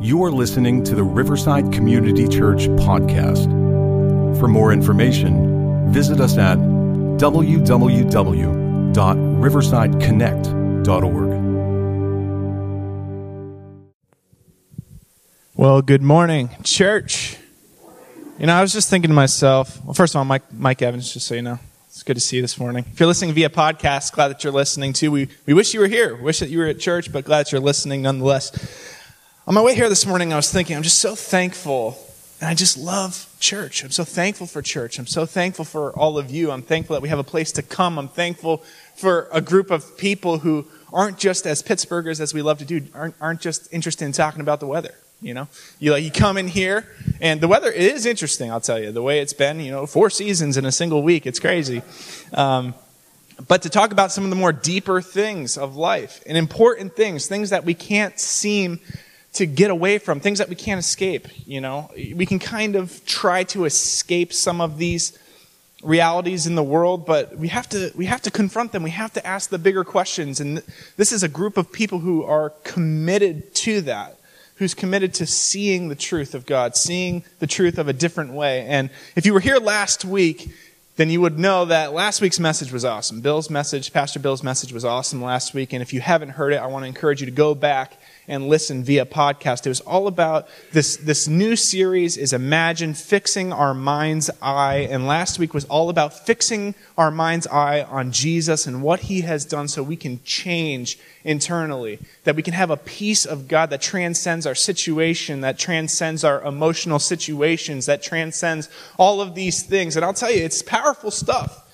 You're listening to the Riverside Community Church podcast. For more information, visit us at www.riversideconnect.org. Well, good morning, church. You know, I was just thinking to myself, well, first of all, Mike, Mike Evans, just so you know, it's good to see you this morning. If you're listening via podcast, glad that you're listening too. We, we wish you were here. Wish that you were at church, but glad that you're listening nonetheless. On my way here this morning, I was thinking, I'm just so thankful, and I just love church. I'm so thankful for church. I'm so thankful for all of you. I'm thankful that we have a place to come. I'm thankful for a group of people who aren't just as Pittsburghers as we love to do, aren't, aren't just interested in talking about the weather. You know, you like you come in here, and the weather is interesting. I'll tell you the way it's been. You know, four seasons in a single week. It's crazy. Um, but to talk about some of the more deeper things of life and important things, things that we can't seem to get away from, things that we can't escape. You know, we can kind of try to escape some of these realities in the world, but we have to we have to confront them. We have to ask the bigger questions, and this is a group of people who are committed to that who's committed to seeing the truth of God, seeing the truth of a different way. And if you were here last week, then you would know that last week's message was awesome. Bill's message, Pastor Bill's message was awesome last week. And if you haven't heard it, I want to encourage you to go back and listen via podcast. It was all about this, this new series is Imagine Fixing Our Mind's Eye. And last week was all about fixing our mind's eye on Jesus and what he has done so we can change internally. That we can have a peace of God that transcends our situation, that transcends our emotional situations, that transcends all of these things. And I'll tell you, it's powerful stuff.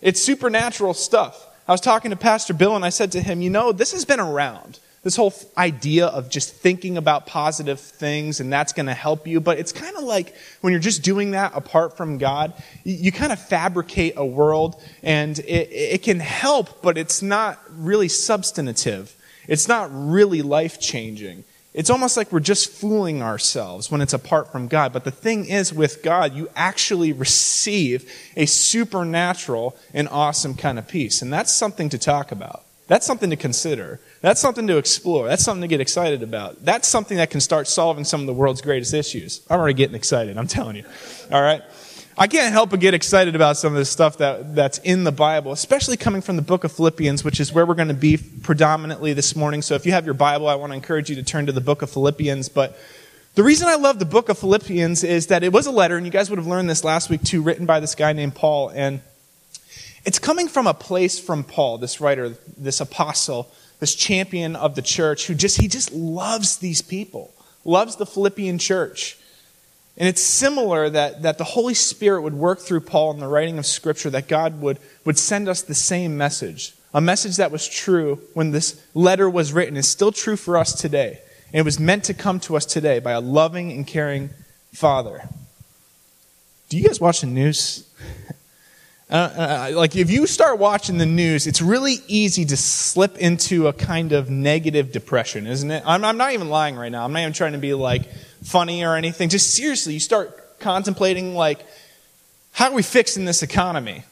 It's supernatural stuff. I was talking to Pastor Bill and I said to him, you know, this has been around this whole idea of just thinking about positive things and that's going to help you. But it's kind of like when you're just doing that apart from God, you, kind of fabricate a world and it, it can help, but it's not really substantive. It's not really life changing. It's almost like we're just fooling ourselves when it's apart from God. But the thing is, with God, you actually receive a supernatural and awesome kind of peace. And that's something to talk about. That's something to consider. That's something to explore. That's something to get excited about. That's something that can start solving some of the world's greatest issues. I'm already getting excited, I'm telling you. All right? I can't help but get excited about some of the stuff that, that's in the Bible, especially coming from the book of Philippians, which is where we're going to be predominantly this morning. So if you have your Bible, I want to encourage you to turn to the book of Philippians. But the reason I love the book of Philippians is that it was a letter, and you guys would have learned this last week too, written by this guy named Paul. And it's coming from a place from Paul, this writer, this apostle, this champion of the church who just, he just loves these people, loves the Philippian church. And it's similar that, that the Holy Spirit would work through Paul in the writing of Scripture, that God would, would send us the same message. A message that was true when this letter was written is still true for us today. And it was meant to come to us today by a loving and caring Father. Do you guys watch the news? Uh, uh, like if you start watching the news, it's really easy to slip into a kind of negative depression, isn't it? I'm, I'm not even lying right now. I'm not even trying to be like funny or anything. Just seriously, you start contemplating like, how are we fixing this economy?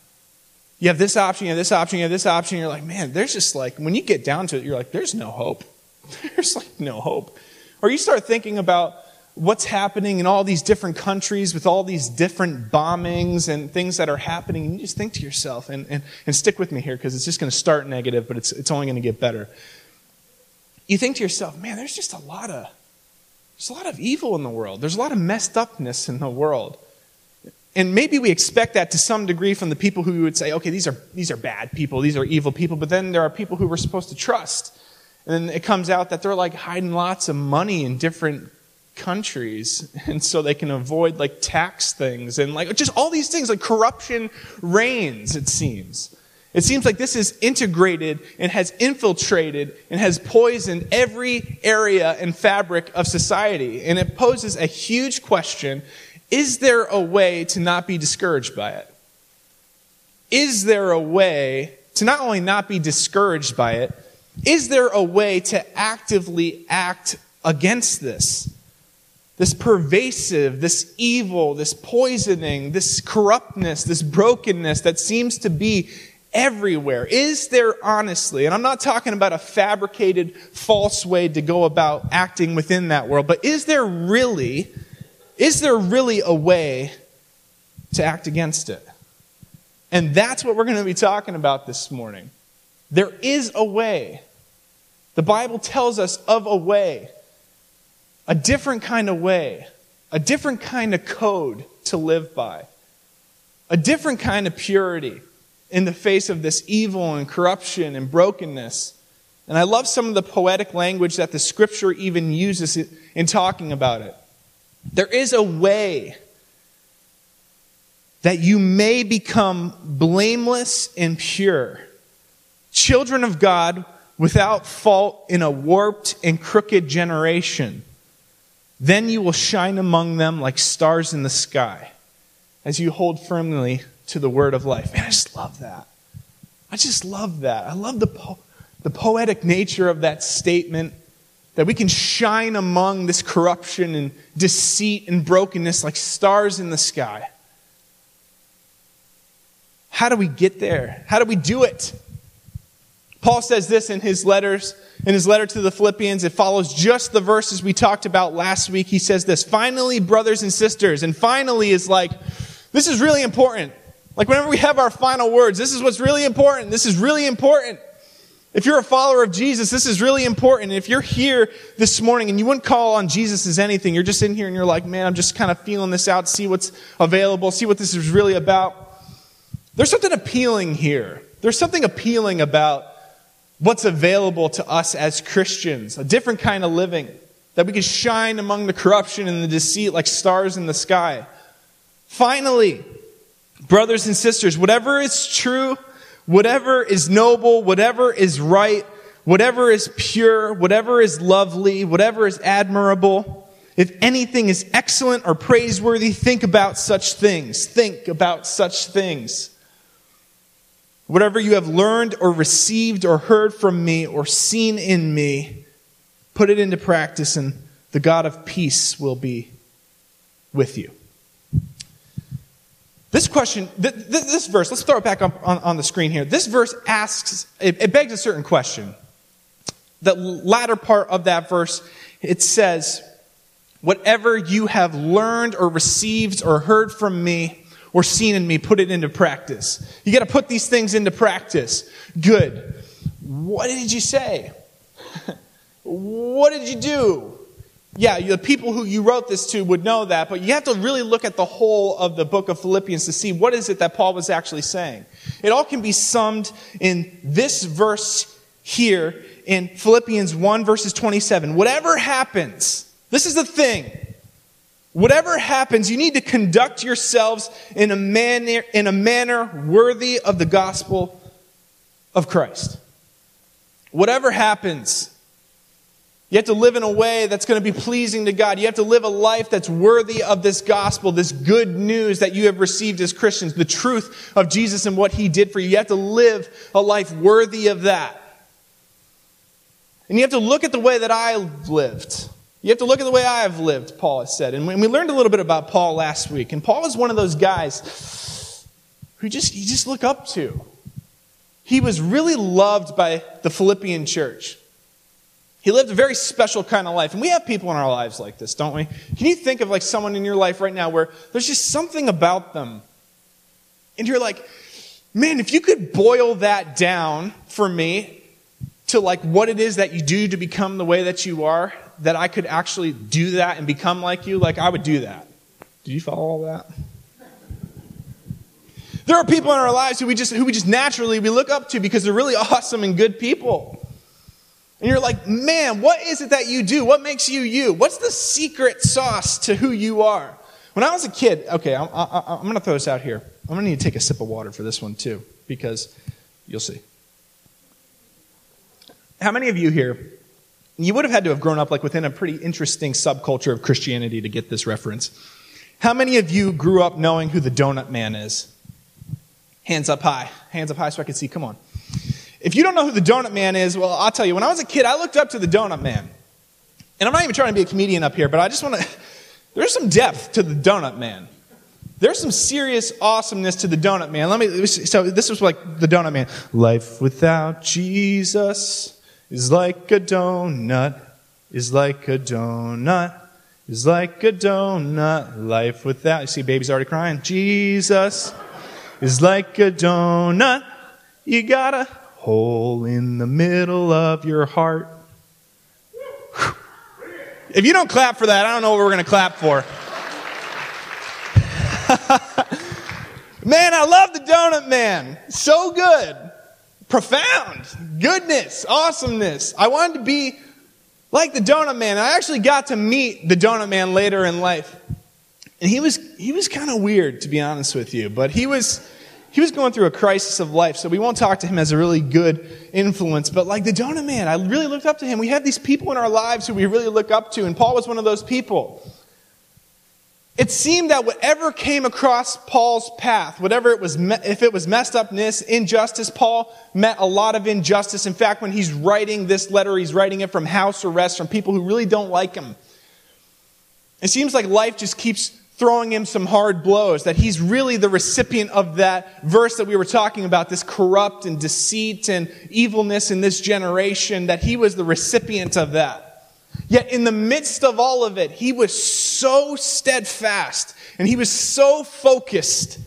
You have this option, you have this option, you have this option. You're like, man, there's just like, when you get down to it, you're like, there's no hope. There's like no hope. Or you start thinking about what's happening in all these different countries with all these different bombings and things that are happening. And you just think to yourself, and, and, and stick with me here because it's just going to start negative, but it's, it's only going to get better. You think to yourself, man, there's just a lot of there's a lot of evil in the world. There's a lot of messed upness in the world. And maybe we expect that to some degree from the people who would say, okay, these are, these are bad people, these are evil people, but then there are people who we're supposed to trust. And then it comes out that they're like hiding lots of money in different countries and so they can avoid like tax things and like just all these things like corruption reigns it seems. It seems like this is integrated and has infiltrated and has poisoned every area and fabric of society and it poses a huge question. Is there a way to not be discouraged by it? Is there a way to not only not be discouraged by it is there a way to actively act against this this pervasive, this evil, this poisoning, this corruptness, this brokenness that seems to be everywhere. Is there honestly, and I'm not talking about a fabricated, false way to go about acting within that world, but is there really, is there really a way to act against it? And that's what we're going to be talking about this morning. There is a way. The Bible tells us of a way, a different kind of way, a different kind of code to live by, a different kind of purity in the face of this evil and corruption and brokenness. And I love some of the poetic language that the scripture even uses in talking about it. There is a way that you may become blameless and pure, children of God without fault in a warped and crooked generation. Then you will shine among them like stars in the sky as you hold firmly to the word of life. Man, I just love that. I just love that. I love the, po- the poetic nature of that statement that we can shine among this corruption and deceit and brokenness like stars in the sky. How do we get there? How do we do it? Paul says this in his letters, in his letter to the Philippians. It follows just the verses we talked about last week. He says this, finally, brothers and sisters, and finally is like, this is really important. Like whenever we have our final words, this is what's really important. This is really important. If you're a follower of Jesus, this is really important. If you're here this morning and you wouldn't call on Jesus as anything, you're just in here and you're like, man, I'm just kind of feeling this out, see what's available, see what this is really about. There's something appealing here. There's something appealing about what's available to us as Christians, a different kind of living, that we can shine among the corruption and the deceit like stars in the sky. Finally, brothers and sisters, whatever is true, whatever is noble, whatever is right, whatever is pure, whatever is lovely, whatever is admirable, if anything is excellent or praiseworthy, think about such things. Think about such things. Whatever you have learned or received or heard from me or seen in me, put it into practice, and the God of peace will be with you. This question, this verse, let's throw it back up on, the screen here. This verse asks, it begs a certain question. The latter part of that verse, it says, Whatever you have learned or received or heard from me or seen in me, put it into practice. You got to put these things into practice. Good. What did you say? what did you do? Yeah, the people who you wrote this to would know that, but you have to really look at the whole of the book of Philippians to see what is it that Paul was actually saying. It all can be summed in this verse here in Philippians 1 verses 27. Whatever happens, this is the thing. Whatever happens, you need to conduct yourselves in a manner, in a manner worthy of the gospel of Christ. Whatever happens, you have to live in a way that's going to be pleasing to God. You have to live a life that's worthy of this gospel, this good news that you have received as Christians, the truth of Jesus and what he did for you. You have to live a life worthy of that. And you have to look at the way that I lived. You have to look at the way I have lived, Paul has said. And we learned a little bit about Paul last week. And Paul is one of those guys who just, you just look up to. He was really loved by the Philippian church. He lived a very special kind of life. And we have people in our lives like this, don't we? Can you think of like someone in your life right now where there's just something about them? And you're like, man, if you could boil that down for me to like what it is that you do to become the way that you are, that I could actually do that and become like you, like I would do that. Did you follow all that? There are people in our lives who we just who we just naturally we look up to because they're really awesome and good people. And you're like, man, what is it that you do? What makes you you? What's the secret sauce to who you are? When I was a kid, okay, I'm, I'm going to throw this out here. I'm going to need to take a sip of water for this one too, because you'll see. How many of you here, you would have had to have grown up like within a pretty interesting subculture of Christianity to get this reference. How many of you grew up knowing who the donut man is? Hands up high. Hands up high so I can see. Come on. If you don't know who the Donut Man is, well, I'll tell you. When I was a kid, I looked up to the Donut Man. And I'm not even trying to be a comedian up here, but I just want to. There's some depth to the Donut Man. There's some serious awesomeness to the donut man. Let me so this was like the donut man. Life without Jesus is like a donut, is like a donut, is like a donut. Life without you see baby's already crying. Jesus is like a donut. You got a hole in the middle of your heart. If you don't clap for that, I don't know what we're going to clap for. man, I love the Donut Man. So good. Profound. Goodness. Awesomeness. I wanted to be like the Donut Man. I actually got to meet the Donut Man later in life. And he was, he was kind of weird, to be honest with you. But he was, he was going through a crisis of life, so we won't talk to him as a really good influence. But like the Donut Man, I really looked up to him. We have these people in our lives who we really look up to, and Paul was one of those people. It seemed that whatever came across Paul's path, whatever it was, if it was messed upness, injustice, Paul met a lot of injustice. In fact, when he's writing this letter, he's writing it from house arrest, from people who really don't like him. It seems like life just keeps throwing him some hard blows, that he's really the recipient of that verse that we were talking about, this corrupt and deceit and evilness in this generation, that he was the recipient of that. Yet in the midst of all of it, he was so steadfast and he was so focused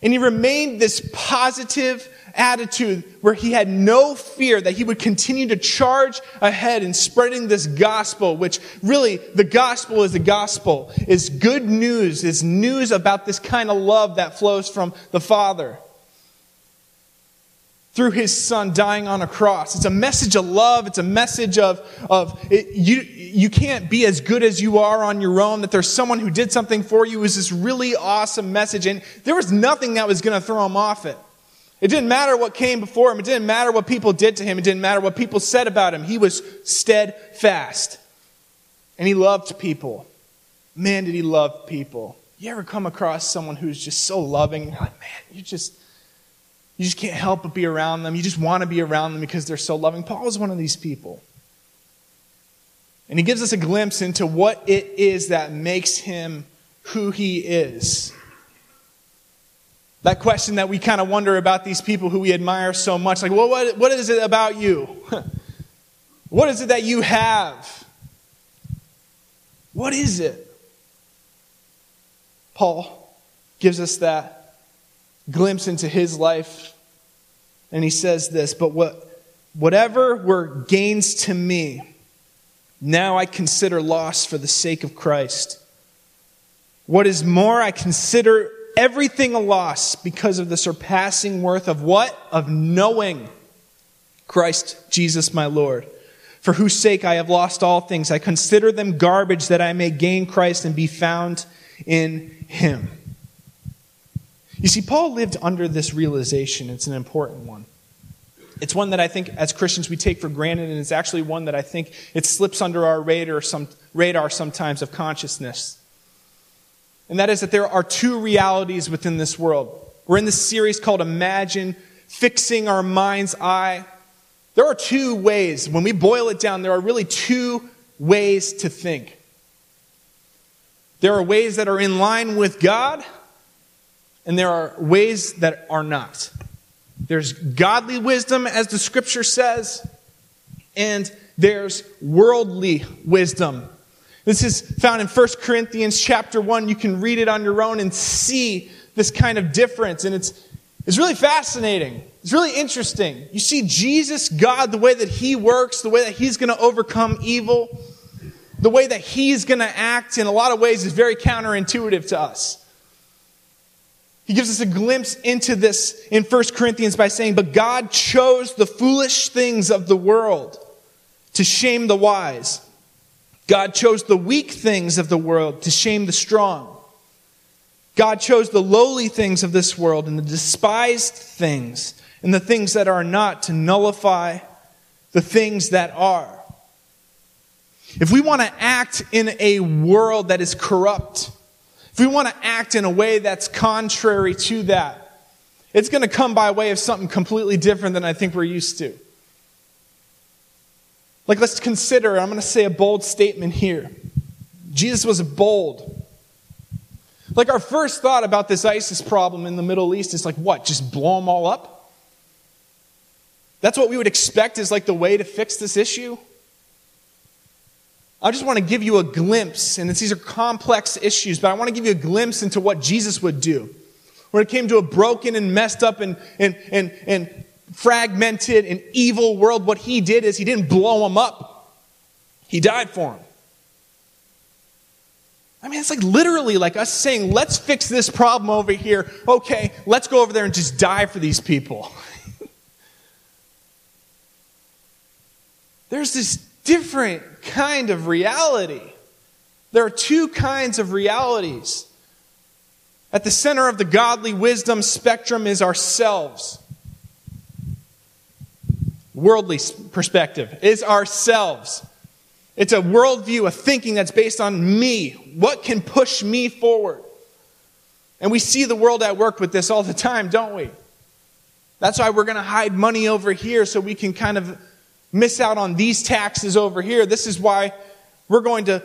and he remained this positive attitude where he had no fear that he would continue to charge ahead in spreading this gospel, which really the gospel is the gospel, is good news, is news about this kind of love that flows from the Father through his son dying on a cross. It's a message of love. It's a message of, of it, you, you can't be as good as you are on your own, that there's someone who did something for you. is this really awesome message. And there was nothing that was going to throw him off it. It didn't matter what came before him. It didn't matter what people did to him. It didn't matter what people said about him. He was steadfast. And he loved people. Man, did he love people. You ever come across someone who's just so loving? You're like, man, you just you just can't help but be around them. You just want to be around them because they're so loving. Paul is one of these people. And he gives us a glimpse into what it is that makes him who he is. That question that we kind of wonder about these people who we admire so much like, well, what, what is it about you? what is it that you have? What is it? Paul gives us that glimpse into his life. And he says this, but what, whatever were gains to me, now I consider loss for the sake of Christ. What is more, I consider everything a loss because of the surpassing worth of what? Of knowing Christ Jesus my Lord. For whose sake I have lost all things. I consider them garbage that I may gain Christ and be found in him. You see, Paul lived under this realization. It's an important one. It's one that I think as Christians we take for granted, and it's actually one that I think it slips under our radar, some, radar sometimes of consciousness. And that is that there are two realities within this world. We're in this series called Imagine, Fixing Our Mind's Eye. There are two ways. When we boil it down, there are really two ways to think. There are ways that are in line with God, and there are ways that are not. There's godly wisdom, as the scripture says, and there's worldly wisdom. This is found in 1 Corinthians chapter 1. You can read it on your own and see this kind of difference. And it's, it's really fascinating. It's really interesting. You see Jesus, God, the way that He works, the way that He's going to overcome evil, the way that He's going to act in a lot of ways is very counterintuitive to us. He gives us a glimpse into this in 1 Corinthians by saying, But God chose the foolish things of the world to shame the wise. God chose the weak things of the world to shame the strong. God chose the lowly things of this world and the despised things and the things that are not to nullify the things that are. If we want to act in a world that is corrupt, if we want to act in a way that's contrary to that, it's going to come by way of something completely different than I think we're used to. Like, let's consider, I'm going to say a bold statement here. Jesus was bold. Like our first thought about this ISIS problem in the Middle East is like, what? Just blow them all up? That's what we would expect is like the way to fix this issue? I just want to give you a glimpse, and these are complex issues, but I want to give you a glimpse into what Jesus would do. When it came to a broken and messed up and, and, and, and fragmented and evil world, what he did is he didn't blow them up. He died for them. I mean, it's like literally like us saying, let's fix this problem over here. Okay, let's go over there and just die for these people. There's this different kind of reality. There are two kinds of realities. At the center of the godly wisdom spectrum is ourselves. Worldly perspective is ourselves. It's a worldview, a thinking that's based on me. What can push me forward? And we see the world at work with this all the time, don't we? That's why we're going to hide money over here so we can kind of miss out on these taxes over here. This is why we're going to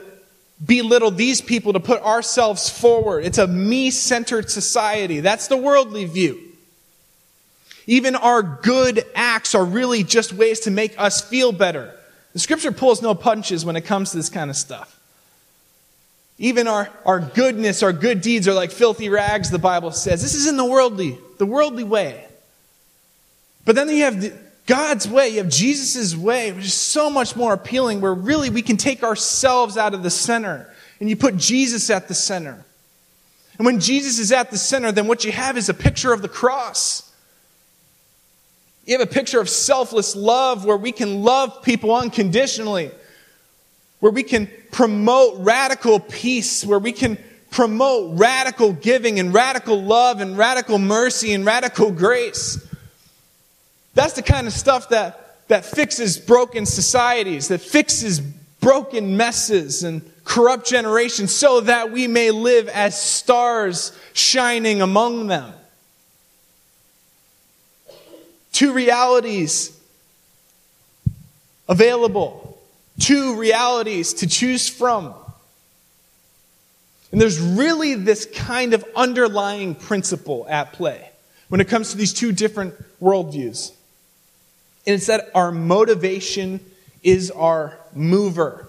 belittle these people to put ourselves forward. It's a me centered society. That's the worldly view. Even our good acts are really just ways to make us feel better. The scripture pulls no punches when it comes to this kind of stuff. Even our, our goodness, our good deeds are like filthy rags, the Bible says. This is in the worldly, the worldly way. But then you have God's way, you have Jesus' way, which is so much more appealing, where really we can take ourselves out of the center and you put Jesus at the center. And when Jesus is at the center, then what you have is a picture of the cross. You have a picture of selfless love where we can love people unconditionally, where we can promote radical peace, where we can promote radical giving and radical love and radical mercy and radical grace. That's the kind of stuff that, that fixes broken societies, that fixes broken messes and corrupt generations so that we may live as stars shining among them. Two realities available, two realities to choose from. And there's really this kind of underlying principle at play when it comes to these two different worldviews. And it's that our motivation is our mover.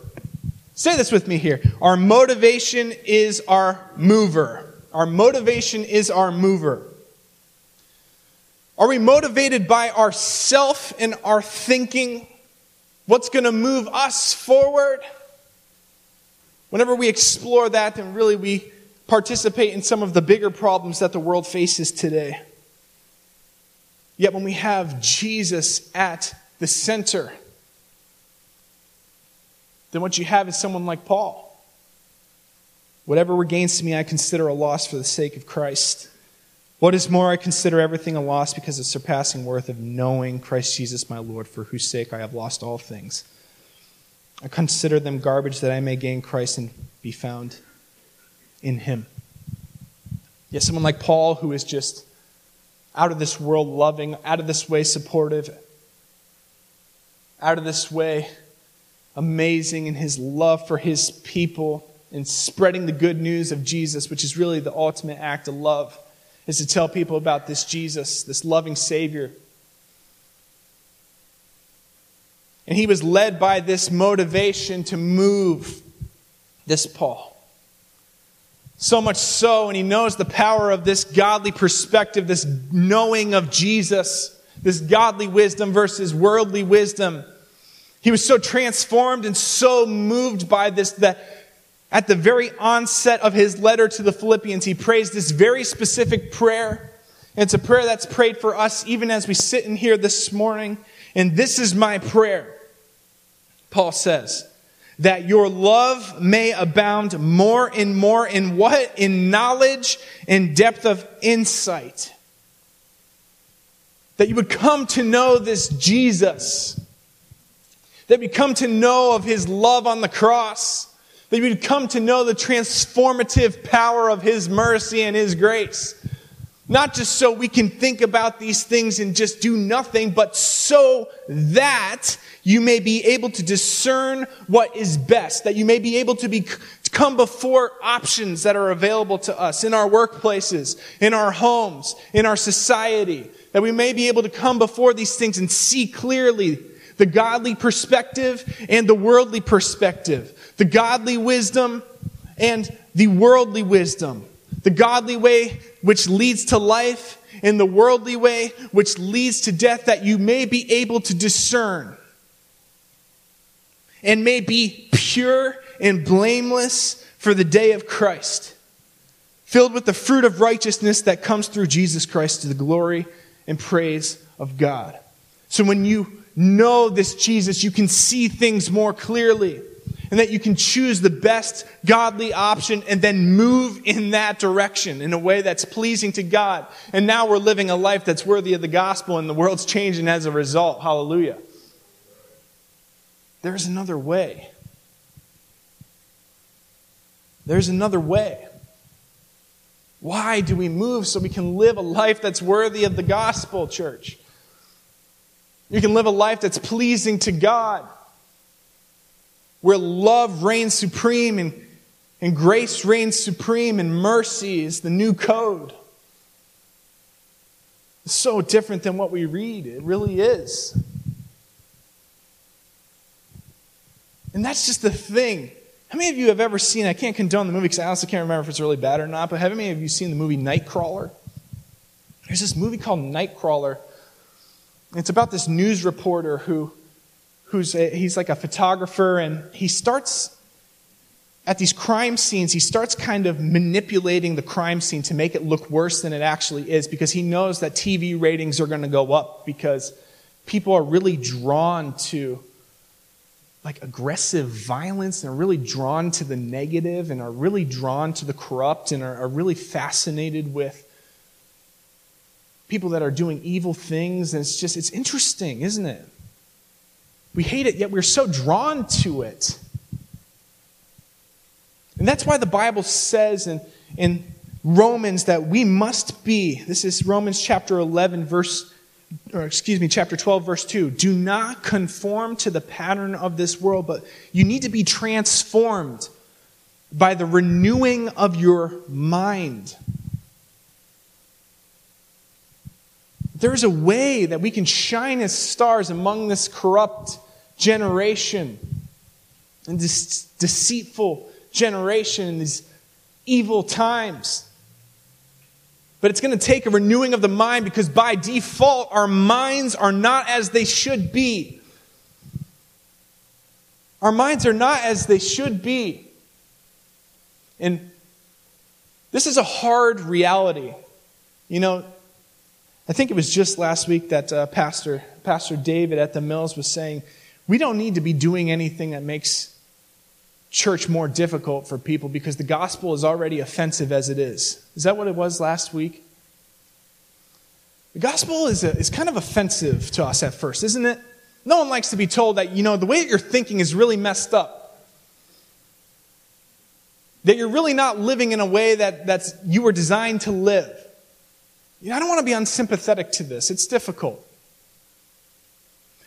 Say this with me here. Our motivation is our mover. Our motivation is our mover. Are we motivated by ourself and our thinking? What's going to move us forward? Whenever we explore that, then really we participate in some of the bigger problems that the world faces today. Yet when we have Jesus at the center, then what you have is someone like Paul. Whatever regains to me, I consider a loss for the sake of Christ. What is more, I consider everything a loss because of the surpassing worth of knowing Christ Jesus my Lord, for whose sake I have lost all things. I consider them garbage that I may gain Christ and be found in him. Yet someone like Paul, who is just out of this world loving, out of this way supportive, out of this way amazing in his love for his people and spreading the good news of Jesus, which is really the ultimate act of love is to tell people about this Jesus, this loving Savior. And he was led by this motivation to move this Paul. So much so, and he knows the power of this godly perspective, this knowing of Jesus, this godly wisdom versus worldly wisdom. He was so transformed and so moved by this that at the very onset of his letter to the Philippians, he prays this very specific prayer. And it's a prayer that's prayed for us even as we sit in here this morning. And this is my prayer. Paul says, that your love may abound more and more in what? In knowledge and depth of insight. That you would come to know this Jesus. That you come to know of his love on the cross that you would come to know the transformative power of His mercy and His grace. Not just so we can think about these things and just do nothing, but so that you may be able to discern what is best, that you may be able to be come before options that are available to us in our workplaces, in our homes, in our society, that we may be able to come before these things and see clearly the godly perspective and the worldly perspective, the godly wisdom and the worldly wisdom, the godly way which leads to life and the worldly way which leads to death, that you may be able to discern and may be pure and blameless for the day of Christ, filled with the fruit of righteousness that comes through Jesus Christ to the glory and praise of God. So when you know this Jesus, you can see things more clearly and that you can choose the best godly option and then move in that direction in a way that's pleasing to God. And now we're living a life that's worthy of the gospel and the world's changing as a result. Hallelujah. There's another way. There's another way. Why do we move so we can live a life that's worthy of the gospel, church? You can live a life that's pleasing to God, where love reigns supreme and, and grace reigns supreme and mercy is the new code. It's so different than what we read. It really is. And that's just the thing. How many of you have ever seen, I can't condone the movie because I honestly can't remember if it's really bad or not, but have any of you seen the movie Nightcrawler? There's this movie called Nightcrawler it's about this news reporter who, who's a, he's like a photographer, and he starts at these crime scenes. He starts kind of manipulating the crime scene to make it look worse than it actually is, because he knows that TV ratings are going to go up because people are really drawn to like aggressive violence and are really drawn to the negative and are really drawn to the corrupt and are, are really fascinated with people that are doing evil things. And it's just, it's interesting, isn't it? We hate it, yet we're so drawn to it. And that's why the Bible says in, in Romans that we must be, this is Romans chapter 11, verse, or excuse me, chapter 12, verse 2. Do not conform to the pattern of this world, but you need to be transformed by the renewing of your mind. There's a way that we can shine as stars among this corrupt generation and this deceitful generation in these evil times. But it's going to take a renewing of the mind because by default, our minds are not as they should be. Our minds are not as they should be. And this is a hard reality. You know, I think it was just last week that uh, Pastor, Pastor David at the Mills was saying, we don't need to be doing anything that makes church more difficult for people because the gospel is already offensive as it is. Is that what it was last week? The gospel is, a, is kind of offensive to us at first, isn't it? No one likes to be told that, you know, the way that you're thinking is really messed up. That you're really not living in a way that that's, you were designed to live. You know, I don't want to be unsympathetic to this. It's difficult.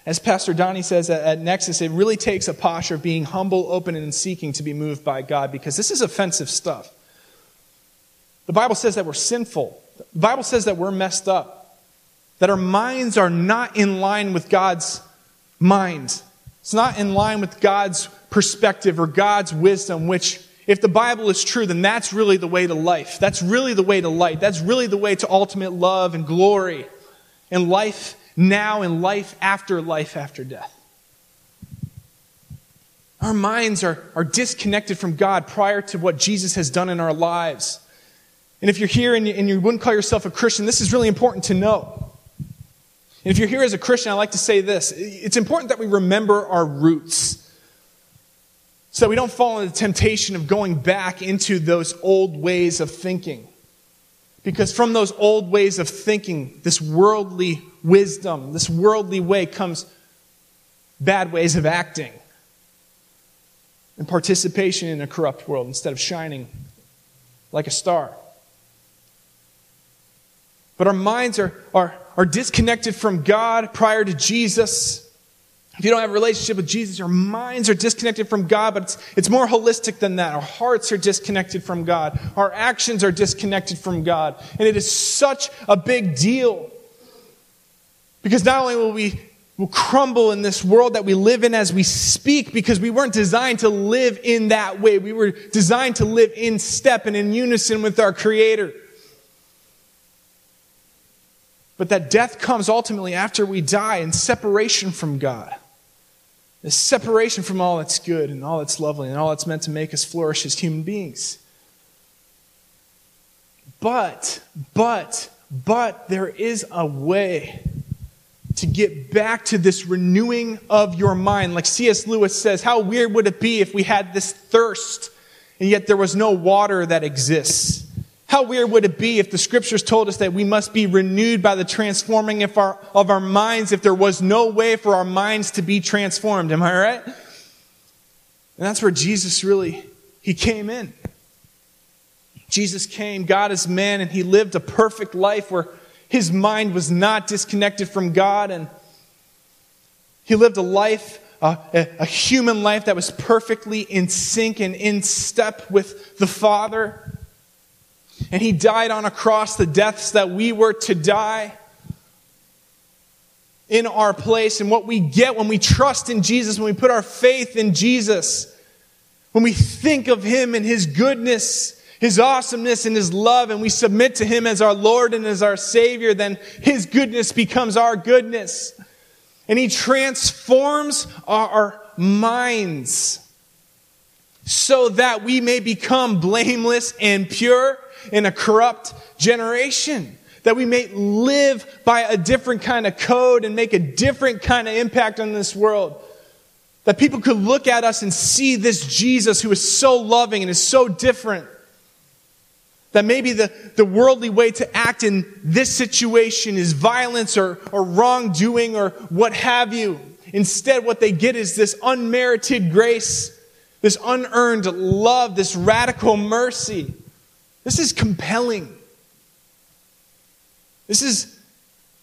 As Pastor Donnie says at, Nexus, it really takes a posture of being humble, open, and seeking to be moved by God because this is offensive stuff. The Bible says that we're sinful. The Bible says that we're messed up. That our minds are not in line with God's mind. It's not in line with God's perspective or God's wisdom, which if the Bible is true, then that's really the way to life. That's really the way to light. That's really the way to ultimate love and glory and life now and life after life after death. Our minds are, are disconnected from God prior to what Jesus has done in our lives. And if you're here and you, and you wouldn't call yourself a Christian, this is really important to know. And if you're here as a Christian, I'd like to say this. It's important that we remember our roots so we don't fall into the temptation of going back into those old ways of thinking. Because from those old ways of thinking, this worldly wisdom, this worldly way comes bad ways of acting and participation in a corrupt world instead of shining like a star. But our minds are, are, are disconnected from God prior to Jesus. If you don't have a relationship with Jesus, your minds are disconnected from God, but it's, it's more holistic than that. Our hearts are disconnected from God. Our actions are disconnected from God. And it is such a big deal. Because not only will we will crumble in this world that we live in as we speak because we weren't designed to live in that way. We were designed to live in step and in unison with our Creator. But that death comes ultimately after we die in separation from God. This separation from all that's good and all that's lovely and all that's meant to make us flourish as human beings. But, but, but there is a way to get back to this renewing of your mind. Like C.S. Lewis says, how weird would it be if we had this thirst and yet there was no water that exists? How weird would it be if the scriptures told us that we must be renewed by the transforming of our, of our minds if there was no way for our minds to be transformed? Am I right? And that's where Jesus really, he came in. Jesus came, God is man, and he lived a perfect life where his mind was not disconnected from God, and he lived a life, a, a human life that was perfectly in sync and in step with the Father. And he died on a cross, the deaths that we were to die in our place. And what we get when we trust in Jesus, when we put our faith in Jesus, when we think of him and his goodness, his awesomeness and his love, and we submit to him as our Lord and as our Savior, then his goodness becomes our goodness. And he transforms our, minds so that we may become blameless and pure in a corrupt generation. That we may live by a different kind of code and make a different kind of impact on this world. That people could look at us and see this Jesus who is so loving and is so different that maybe the, the worldly way to act in this situation is violence or, or wrongdoing or what have you. Instead, what they get is this unmerited grace, this unearned love, this radical mercy. This is compelling. This is,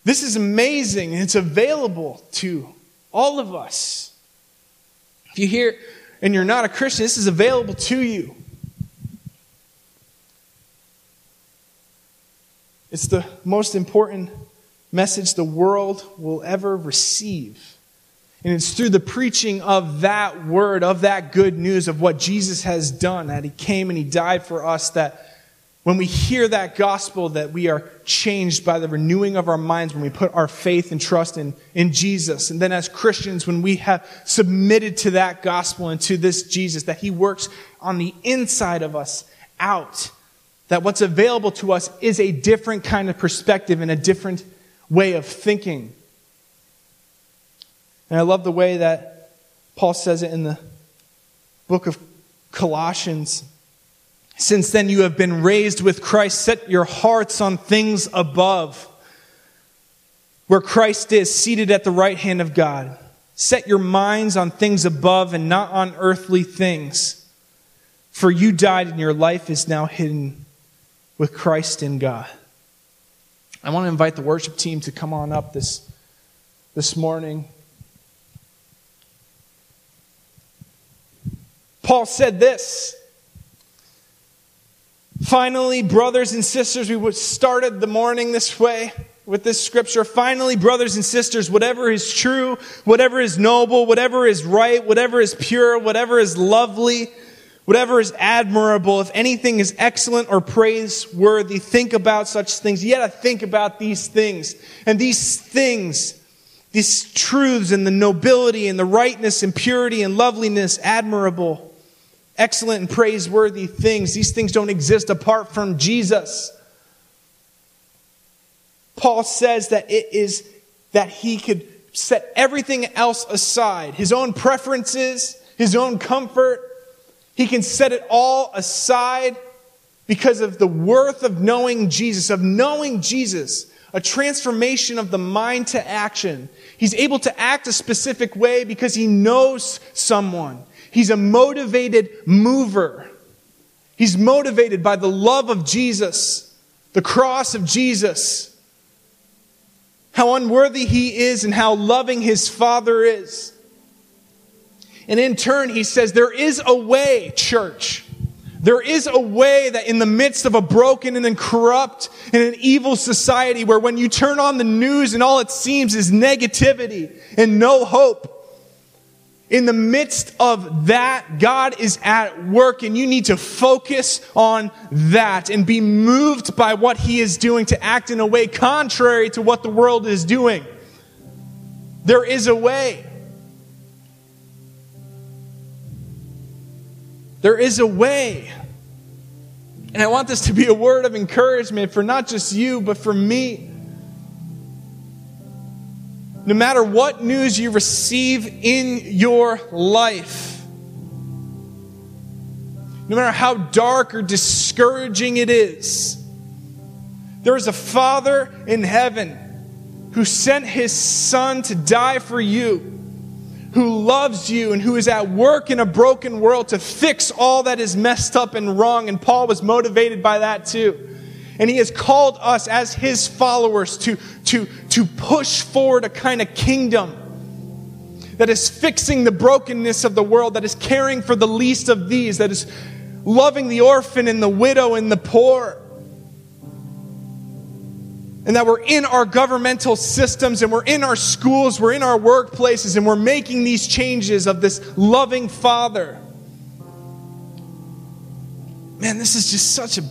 this is amazing it's available to all of us. If you hear and you're not a Christian, this is available to you. It's the most important message the world will ever receive. And it's through the preaching of that word, of that good news of what Jesus has done, that he came and he died for us, that when we hear that gospel, that we are changed by the renewing of our minds when we put our faith and trust in, in Jesus. And then as Christians, when we have submitted to that gospel and to this Jesus, that he works on the inside of us out that what's available to us is a different kind of perspective and a different way of thinking. And I love the way that Paul says it in the book of Colossians. Since then you have been raised with Christ, set your hearts on things above, where Christ is, seated at the right hand of God. Set your minds on things above and not on earthly things. For you died and your life is now hidden with Christ in God. I want to invite the worship team to come on up this, this morning. Paul said this. Finally, brothers and sisters, we started the morning this way with this scripture. Finally, brothers and sisters, whatever is true, whatever is noble, whatever is right, whatever is pure, whatever is lovely, Whatever is admirable, if anything is excellent or praiseworthy, think about such things. You gotta think about these things. And these things, these truths and the nobility and the rightness and purity and loveliness, admirable, excellent and praiseworthy things, these things don't exist apart from Jesus. Paul says that it is that he could set everything else aside, his own preferences, his own comfort, he can set it all aside because of the worth of knowing Jesus, of knowing Jesus, a transformation of the mind to action. He's able to act a specific way because he knows someone. He's a motivated mover. He's motivated by the love of Jesus, the cross of Jesus, how unworthy he is and how loving his Father is. And in turn, he says, There is a way, church. There is a way that in the midst of a broken and corrupt and an evil society where when you turn on the news and all it seems is negativity and no hope, in the midst of that, God is at work and you need to focus on that and be moved by what He is doing to act in a way contrary to what the world is doing. There is a way. There is a way. And I want this to be a word of encouragement for not just you, but for me. No matter what news you receive in your life, no matter how dark or discouraging it is, there is a Father in heaven who sent his Son to die for you who loves you and who is at work in a broken world to fix all that is messed up and wrong. And Paul was motivated by that too. And he has called us as his followers to, to, to push forward a kind of kingdom that is fixing the brokenness of the world, that is caring for the least of these, that is loving the orphan and the widow and the poor and that we're in our governmental systems and we're in our schools, we're in our workplaces, and we're making these changes of this loving Father. Man, this is just such a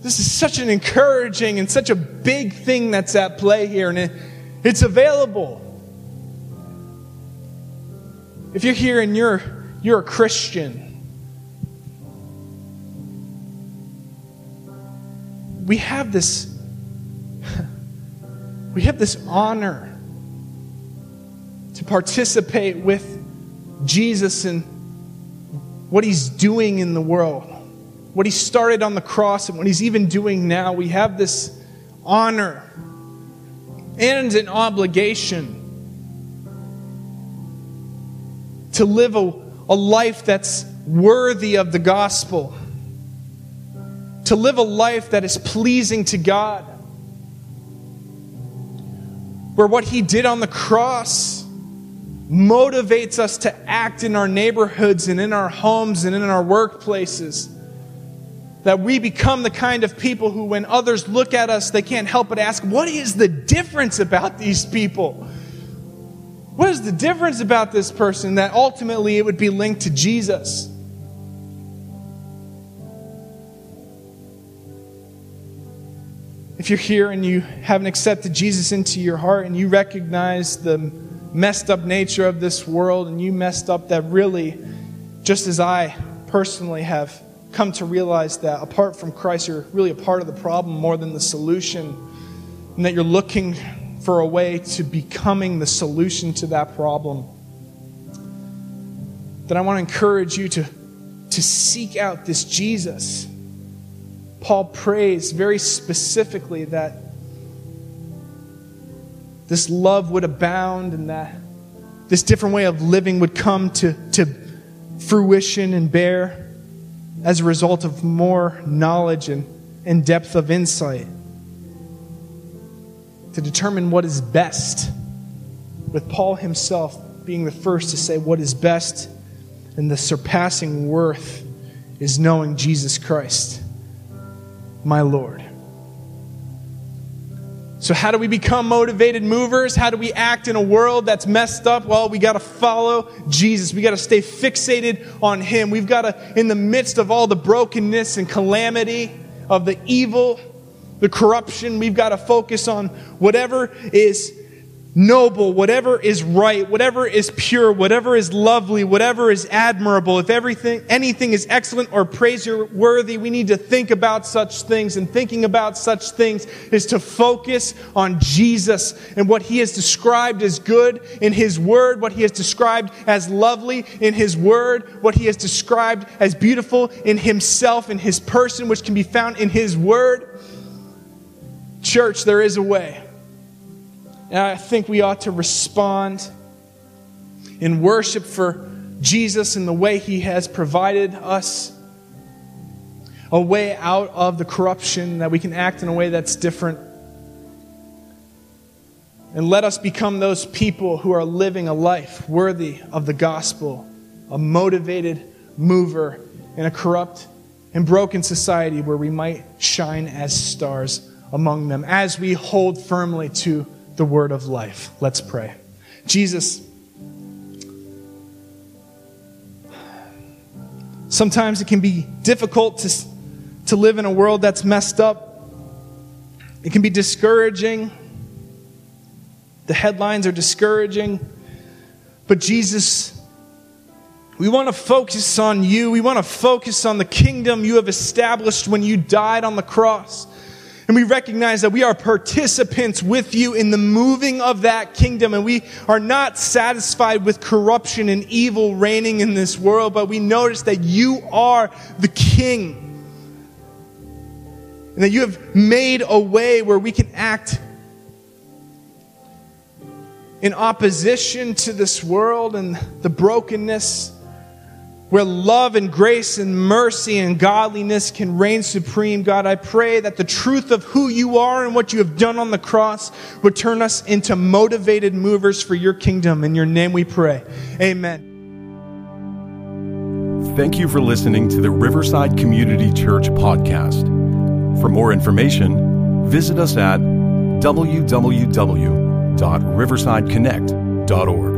this is such an encouraging and such a big thing that's at play here, and it, it's available. If you're here and you're you're a Christian, we have this we have this honor to participate with Jesus and what he's doing in the world, what he started on the cross, and what he's even doing now. We have this honor and an obligation to live a, a life that's worthy of the gospel, to live a life that is pleasing to God where what he did on the cross motivates us to act in our neighborhoods and in our homes and in our workplaces. That we become the kind of people who, when others look at us, they can't help but ask, What is the difference about these people? What is the difference about this person that ultimately it would be linked to Jesus? If you're here and you haven't accepted Jesus into your heart and you recognize the messed up nature of this world and you messed up that really, just as I personally have come to realize that apart from Christ, you're really a part of the problem more than the solution, and that you're looking for a way to becoming the solution to that problem, then I want to encourage you to, to seek out this Jesus Paul prays very specifically that this love would abound and that this different way of living would come to, to fruition and bear as a result of more knowledge and, and depth of insight to determine what is best, with Paul himself being the first to say what is best and the surpassing worth is knowing Jesus Christ my Lord. So, how do we become motivated movers? How do we act in a world that's messed up? Well, we got to follow Jesus. We got to stay fixated on Him. We've got to, in the midst of all the brokenness and calamity of the evil, the corruption, we've got to focus on whatever is noble, whatever is right, whatever is pure, whatever is lovely, whatever is admirable, if everything, anything is excellent or praiseworthy, we need to think about such things. And thinking about such things is to focus on Jesus and what he has described as good in his word, what he has described as lovely in his word, what he has described as beautiful in himself, in his person, which can be found in his word. Church, there is a way. And I think we ought to respond in worship for Jesus and the way he has provided us a way out of the corruption, that we can act in a way that's different. And let us become those people who are living a life worthy of the gospel a motivated mover in a corrupt and broken society where we might shine as stars among them as we hold firmly to the word of life. Let's pray. Jesus, sometimes it can be difficult to, to live in a world that's messed up. It can be discouraging. The headlines are discouraging. But Jesus, we want to focus on you. We want to focus on the kingdom you have established when you died on the cross. And we recognize that we are participants with you in the moving of that kingdom. And we are not satisfied with corruption and evil reigning in this world, but we notice that you are the king. And that you have made a way where we can act in opposition to this world and the brokenness where love and grace and mercy and godliness can reign supreme. God, I pray that the truth of who you are and what you have done on the cross would turn us into motivated movers for your kingdom. In your name we pray. Amen. Thank you for listening to the Riverside Community Church podcast. For more information, visit us at www.riversideconnect.org.